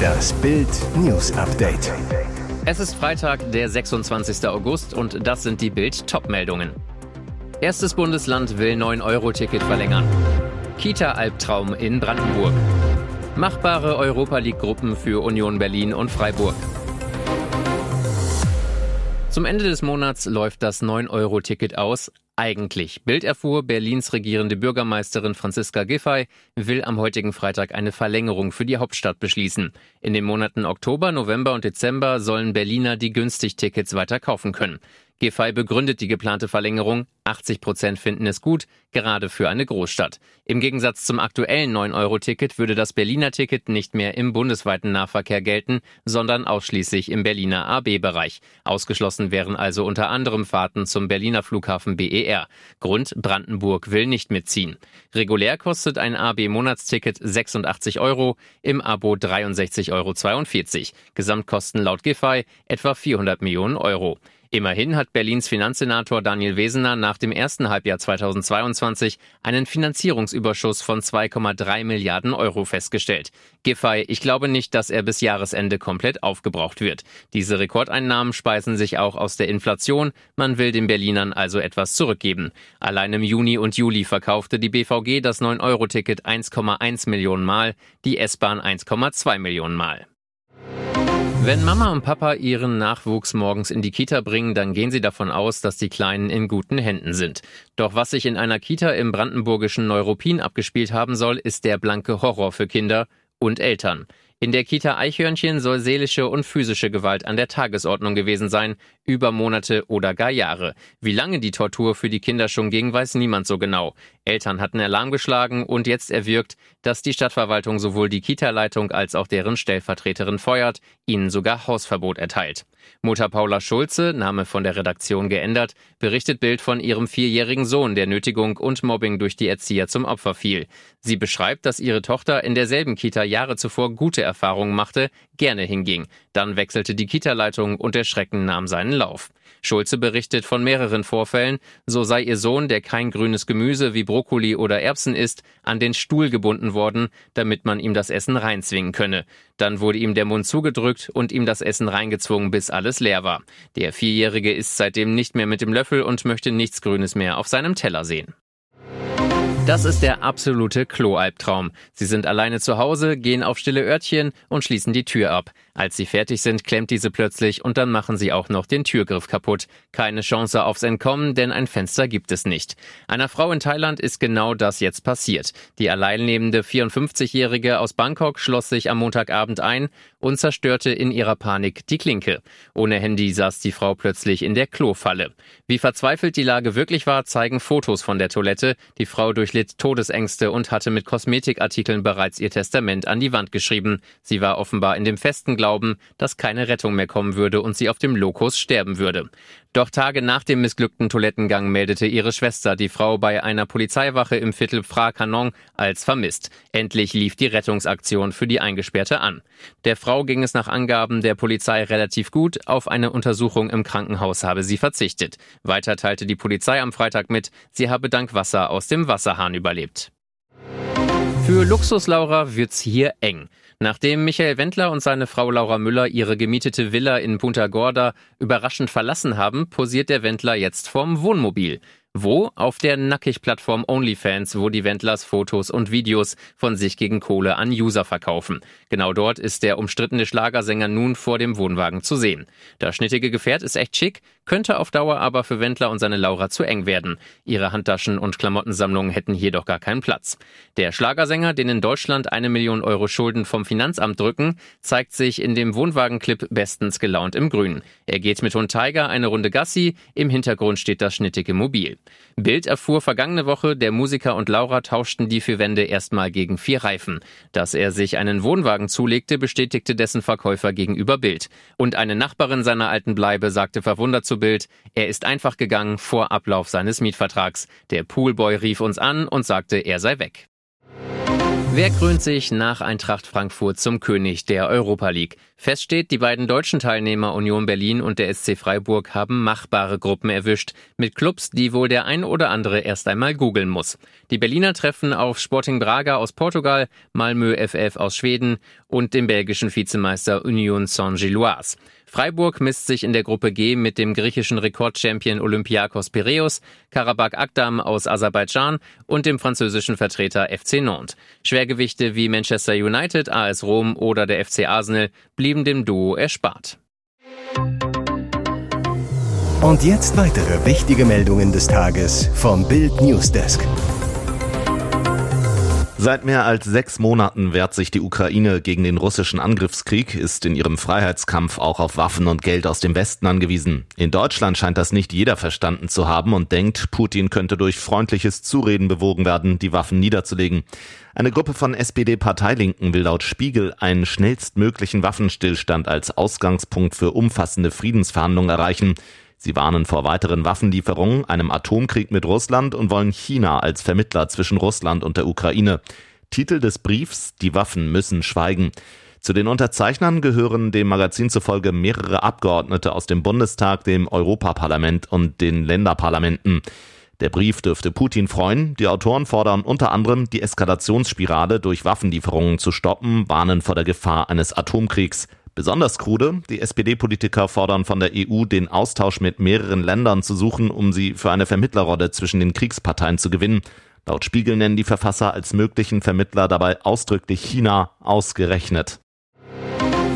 Das Bild News Update. Es ist Freitag, der 26. August und das sind die Bild Topmeldungen. Erstes Bundesland will 9-Euro-Ticket verlängern. Kita-Albtraum in Brandenburg. Machbare Europa League-Gruppen für Union Berlin und Freiburg. Zum Ende des Monats läuft das 9-Euro-Ticket aus. Eigentlich. Bild erfuhr, Berlins regierende Bürgermeisterin Franziska Giffey will am heutigen Freitag eine Verlängerung für die Hauptstadt beschließen. In den Monaten Oktober, November und Dezember sollen Berliner die günstig Tickets weiter kaufen können. Giffey begründet die geplante Verlängerung. 80 Prozent finden es gut, gerade für eine Großstadt. Im Gegensatz zum aktuellen 9-Euro-Ticket würde das Berliner Ticket nicht mehr im bundesweiten Nahverkehr gelten, sondern ausschließlich im Berliner AB-Bereich. Ausgeschlossen wären also unter anderem Fahrten zum Berliner Flughafen BER. Grund, Brandenburg will nicht mitziehen. Regulär kostet ein AB-Monatsticket 86 Euro, im Abo 63,42 Euro. Gesamtkosten laut Giffey etwa 400 Millionen Euro. Immerhin hat Berlins Finanzsenator Daniel Wesener nach dem ersten Halbjahr 2022 einen Finanzierungsüberschuss von 2,3 Milliarden Euro festgestellt. Giffey, ich glaube nicht, dass er bis Jahresende komplett aufgebraucht wird. Diese Rekordeinnahmen speisen sich auch aus der Inflation. Man will den Berlinern also etwas zurückgeben. Allein im Juni und Juli verkaufte die BVG das 9-Euro-Ticket 1,1 Millionen Mal, die S-Bahn 1,2 Millionen Mal. Wenn Mama und Papa ihren Nachwuchs morgens in die Kita bringen, dann gehen sie davon aus, dass die Kleinen in guten Händen sind. Doch was sich in einer Kita im brandenburgischen Neuruppin abgespielt haben soll, ist der blanke Horror für Kinder und Eltern. In der Kita Eichhörnchen soll seelische und physische Gewalt an der Tagesordnung gewesen sein, über Monate oder gar Jahre. Wie lange die Tortur für die Kinder schon ging, weiß niemand so genau. Eltern hatten Alarm geschlagen und jetzt erwirkt, dass die Stadtverwaltung sowohl die Kita-Leitung als auch deren Stellvertreterin feuert, ihnen sogar Hausverbot erteilt. Mutter Paula Schulze, Name von der Redaktion geändert, berichtet Bild von ihrem vierjährigen Sohn, der Nötigung und Mobbing durch die Erzieher zum Opfer fiel. Sie beschreibt, dass ihre Tochter in derselben Kita Jahre zuvor gute Erfahrungen machte, gerne hinging. Dann wechselte die Kita-Leitung und der Schrecken nahm seinen Lauf. Schulze berichtet von mehreren Vorfällen, so sei ihr Sohn, der kein grünes Gemüse wie Brokkoli oder Erbsen isst, an den Stuhl gebunden worden, damit man ihm das Essen reinzwingen könne. Dann wurde ihm der Mund zugedrückt und ihm das Essen reingezwungen, bis alles leer war. Der Vierjährige isst seitdem nicht mehr mit dem Löffel und möchte nichts Grünes mehr auf seinem Teller sehen. Das ist der absolute Kloalbtraum. Sie sind alleine zu Hause, gehen auf stille Örtchen und schließen die Tür ab. Als sie fertig sind, klemmt diese plötzlich und dann machen sie auch noch den Türgriff kaputt. Keine Chance aufs Entkommen, denn ein Fenster gibt es nicht. Einer Frau in Thailand ist genau das jetzt passiert. Die alleinnehmende 54-Jährige aus Bangkok schloss sich am Montagabend ein und zerstörte in ihrer Panik die Klinke. Ohne Handy saß die Frau plötzlich in der Klofalle. Wie verzweifelt die Lage wirklich war, zeigen Fotos von der Toilette. Die Frau durchlitt litt Todesängste und hatte mit Kosmetikartikeln bereits ihr Testament an die Wand geschrieben. Sie war offenbar in dem festen Glauben, dass keine Rettung mehr kommen würde und sie auf dem Lokus sterben würde. Doch Tage nach dem missglückten Toilettengang meldete ihre Schwester die Frau bei einer Polizeiwache im Viertel Fra Canon als vermisst. Endlich lief die Rettungsaktion für die Eingesperrte an. Der Frau ging es nach Angaben der Polizei relativ gut. Auf eine Untersuchung im Krankenhaus habe sie verzichtet. Weiter teilte die Polizei am Freitag mit, sie habe dank Wasser aus dem Wasserhahn überlebt. Für Luxus-Laura wird's hier eng. Nachdem Michael Wendler und seine Frau Laura Müller ihre gemietete Villa in Punta Gorda überraschend verlassen haben, posiert der Wendler jetzt vorm Wohnmobil. Wo? Auf der Nackig-Plattform OnlyFans, wo die Wendlers Fotos und Videos von sich gegen Kohle an User verkaufen. Genau dort ist der umstrittene Schlagersänger nun vor dem Wohnwagen zu sehen. Das schnittige Gefährt ist echt schick, könnte auf Dauer aber für Wendler und seine Laura zu eng werden. Ihre Handtaschen und Klamottensammlungen hätten hier doch gar keinen Platz. Der Schlagersänger, den in Deutschland eine Million Euro Schulden vom Finanzamt drücken, zeigt sich in dem Wohnwagenclip bestens gelaunt im Grün. Er geht mit Hund Tiger eine Runde Gassi, im Hintergrund steht das schnittige Mobil. Bild erfuhr vergangene Woche, der Musiker und Laura tauschten die vier Wände erstmal gegen vier Reifen. Dass er sich einen Wohnwagen zulegte, bestätigte dessen Verkäufer gegenüber Bild. Und eine Nachbarin seiner alten Bleibe sagte verwundert zu Bild, er ist einfach gegangen vor Ablauf seines Mietvertrags. Der Poolboy rief uns an und sagte, er sei weg. Wer krönt sich nach Eintracht Frankfurt zum König der Europa League? Fest steht, die beiden deutschen Teilnehmer Union Berlin und der SC Freiburg haben machbare Gruppen erwischt, mit Clubs, die wohl der ein oder andere erst einmal googeln muss. Die Berliner treffen auf Sporting Braga aus Portugal, Malmö FF aus Schweden und den belgischen Vizemeister Union Saint-Gilloise. Freiburg misst sich in der Gruppe G mit dem griechischen Rekordchampion Olympiakos Piraeus, Karabakh Akdam aus Aserbaidschan und dem französischen Vertreter FC Nantes. Schwergewichte wie Manchester United, AS Rom oder der FC Arsenal blieben dem Duo erspart. Und jetzt weitere wichtige Meldungen des Tages vom Bild Newsdesk. Seit mehr als sechs Monaten wehrt sich die Ukraine gegen den russischen Angriffskrieg, ist in ihrem Freiheitskampf auch auf Waffen und Geld aus dem Westen angewiesen. In Deutschland scheint das nicht jeder verstanden zu haben und denkt, Putin könnte durch freundliches Zureden bewogen werden, die Waffen niederzulegen. Eine Gruppe von SPD-Parteilinken will laut Spiegel einen schnellstmöglichen Waffenstillstand als Ausgangspunkt für umfassende Friedensverhandlungen erreichen. Sie warnen vor weiteren Waffenlieferungen, einem Atomkrieg mit Russland und wollen China als Vermittler zwischen Russland und der Ukraine. Titel des Briefs Die Waffen müssen schweigen. Zu den Unterzeichnern gehören dem Magazin zufolge mehrere Abgeordnete aus dem Bundestag, dem Europaparlament und den Länderparlamenten. Der Brief dürfte Putin freuen. Die Autoren fordern unter anderem, die Eskalationsspirale durch Waffenlieferungen zu stoppen, warnen vor der Gefahr eines Atomkriegs. Besonders krude, die SPD-Politiker fordern von der EU, den Austausch mit mehreren Ländern zu suchen, um sie für eine Vermittlerrolle zwischen den Kriegsparteien zu gewinnen. Laut Spiegel nennen die Verfasser als möglichen Vermittler dabei ausdrücklich China ausgerechnet.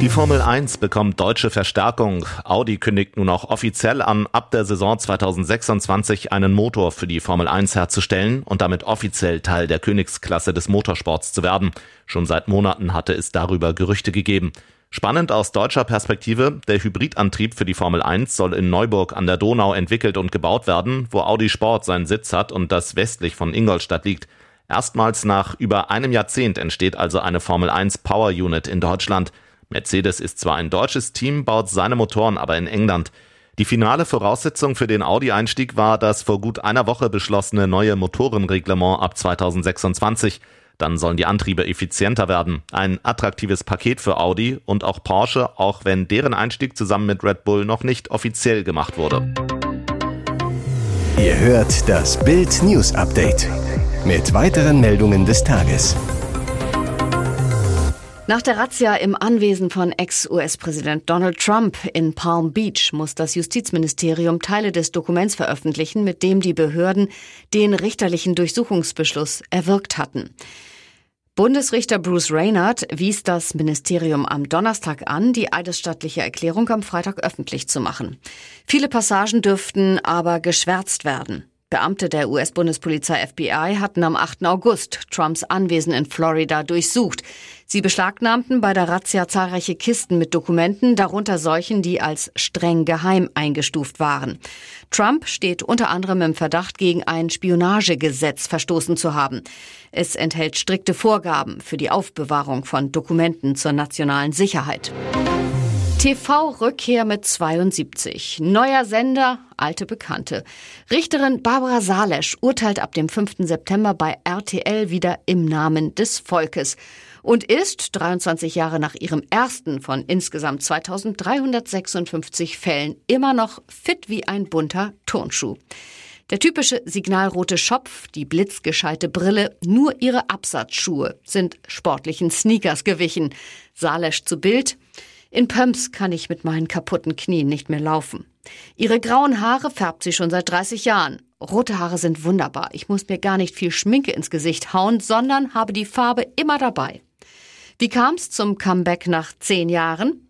Die Formel 1 bekommt deutsche Verstärkung. Audi kündigt nun auch offiziell an, ab der Saison 2026 einen Motor für die Formel 1 herzustellen und damit offiziell Teil der Königsklasse des Motorsports zu werden. Schon seit Monaten hatte es darüber Gerüchte gegeben. Spannend aus deutscher Perspektive, der Hybridantrieb für die Formel 1 soll in Neuburg an der Donau entwickelt und gebaut werden, wo Audi Sport seinen Sitz hat und das westlich von Ingolstadt liegt. Erstmals nach über einem Jahrzehnt entsteht also eine Formel 1 Power Unit in Deutschland. Mercedes ist zwar ein deutsches Team, baut seine Motoren aber in England. Die finale Voraussetzung für den Audi-Einstieg war das vor gut einer Woche beschlossene neue Motorenreglement ab 2026. Dann sollen die Antriebe effizienter werden. Ein attraktives Paket für Audi und auch Porsche, auch wenn deren Einstieg zusammen mit Red Bull noch nicht offiziell gemacht wurde. Ihr hört das Bild News Update mit weiteren Meldungen des Tages. Nach der Razzia im Anwesen von Ex-US-Präsident Donald Trump in Palm Beach muss das Justizministerium Teile des Dokuments veröffentlichen, mit dem die Behörden den richterlichen Durchsuchungsbeschluss erwirkt hatten. Bundesrichter Bruce Reynard wies das Ministerium am Donnerstag an, die eidesstattliche Erklärung am Freitag öffentlich zu machen. Viele Passagen dürften aber geschwärzt werden. Beamte der US-Bundespolizei FBI hatten am 8. August Trumps Anwesen in Florida durchsucht. Sie beschlagnahmten bei der Razzia zahlreiche Kisten mit Dokumenten, darunter solchen, die als streng geheim eingestuft waren. Trump steht unter anderem im Verdacht, gegen ein Spionagegesetz verstoßen zu haben. Es enthält strikte Vorgaben für die Aufbewahrung von Dokumenten zur nationalen Sicherheit. TV-Rückkehr mit 72. Neuer Sender, alte Bekannte. Richterin Barbara Salesch urteilt ab dem 5. September bei RTL wieder im Namen des Volkes und ist 23 Jahre nach ihrem ersten von insgesamt 2356 Fällen immer noch fit wie ein bunter Turnschuh. Der typische signalrote Schopf, die blitzgescheite Brille, nur ihre Absatzschuhe sind sportlichen Sneakers gewichen. Salesch zu Bild. In Pumps kann ich mit meinen kaputten Knien nicht mehr laufen. Ihre grauen Haare färbt sie schon seit 30 Jahren. Rote Haare sind wunderbar. Ich muss mir gar nicht viel Schminke ins Gesicht hauen, sondern habe die Farbe immer dabei. Wie kam es zum Comeback nach zehn Jahren?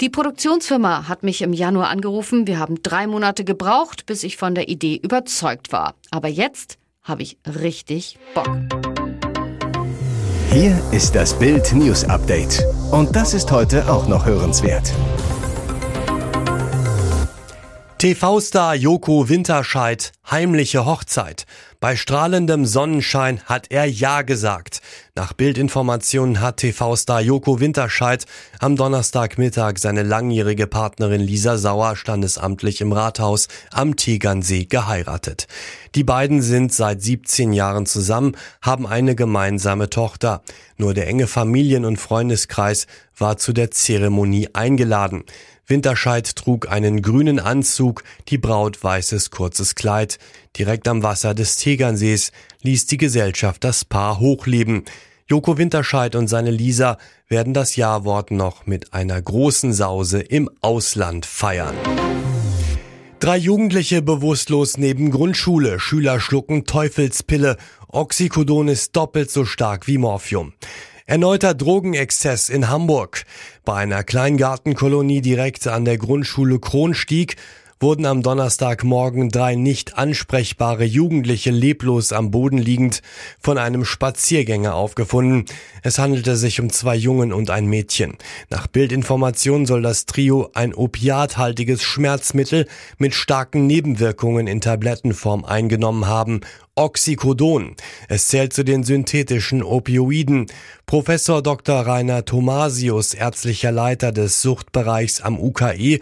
Die Produktionsfirma hat mich im Januar angerufen. Wir haben drei Monate gebraucht, bis ich von der Idee überzeugt war. Aber jetzt habe ich richtig Bock. Hier ist das Bild News Update. Und das ist heute auch noch hörenswert. TV-Star Joko Winterscheid, heimliche Hochzeit. Bei strahlendem Sonnenschein hat er Ja gesagt. Nach Bildinformationen hat TV-Star Joko Winterscheid am Donnerstagmittag seine langjährige Partnerin Lisa Sauer standesamtlich im Rathaus am Tegernsee geheiratet. Die beiden sind seit 17 Jahren zusammen, haben eine gemeinsame Tochter. Nur der enge Familien- und Freundeskreis war zu der Zeremonie eingeladen. Winterscheid trug einen grünen Anzug, die Braut weißes kurzes Kleid. Direkt am Wasser des Tegernsees ließ die Gesellschaft das Paar hochleben. Joko Winterscheid und seine Lisa werden das Jawort noch mit einer großen Sause im Ausland feiern. Drei Jugendliche bewusstlos neben Grundschule. Schüler schlucken Teufelspille. Oxycodon ist doppelt so stark wie Morphium. Erneuter Drogenexzess in Hamburg. Bei einer Kleingartenkolonie direkt an der Grundschule Kronstieg wurden am Donnerstagmorgen drei nicht ansprechbare Jugendliche leblos am Boden liegend von einem Spaziergänger aufgefunden. Es handelte sich um zwei Jungen und ein Mädchen. Nach Bildinformationen soll das Trio ein opiathaltiges Schmerzmittel mit starken Nebenwirkungen in Tablettenform eingenommen haben Oxycodon. Es zählt zu den synthetischen Opioiden. Professor Dr. Rainer Thomasius, ärztlicher Leiter des Suchtbereichs am UKE,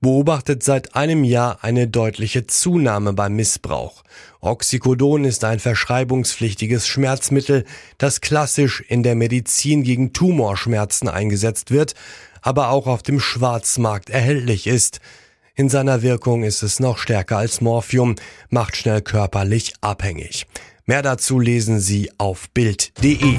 beobachtet seit einem Jahr eine deutliche Zunahme beim Missbrauch. Oxycodon ist ein verschreibungspflichtiges Schmerzmittel, das klassisch in der Medizin gegen Tumorschmerzen eingesetzt wird, aber auch auf dem Schwarzmarkt erhältlich ist. In seiner Wirkung ist es noch stärker als Morphium, macht schnell körperlich abhängig. Mehr dazu lesen Sie auf Bild.de.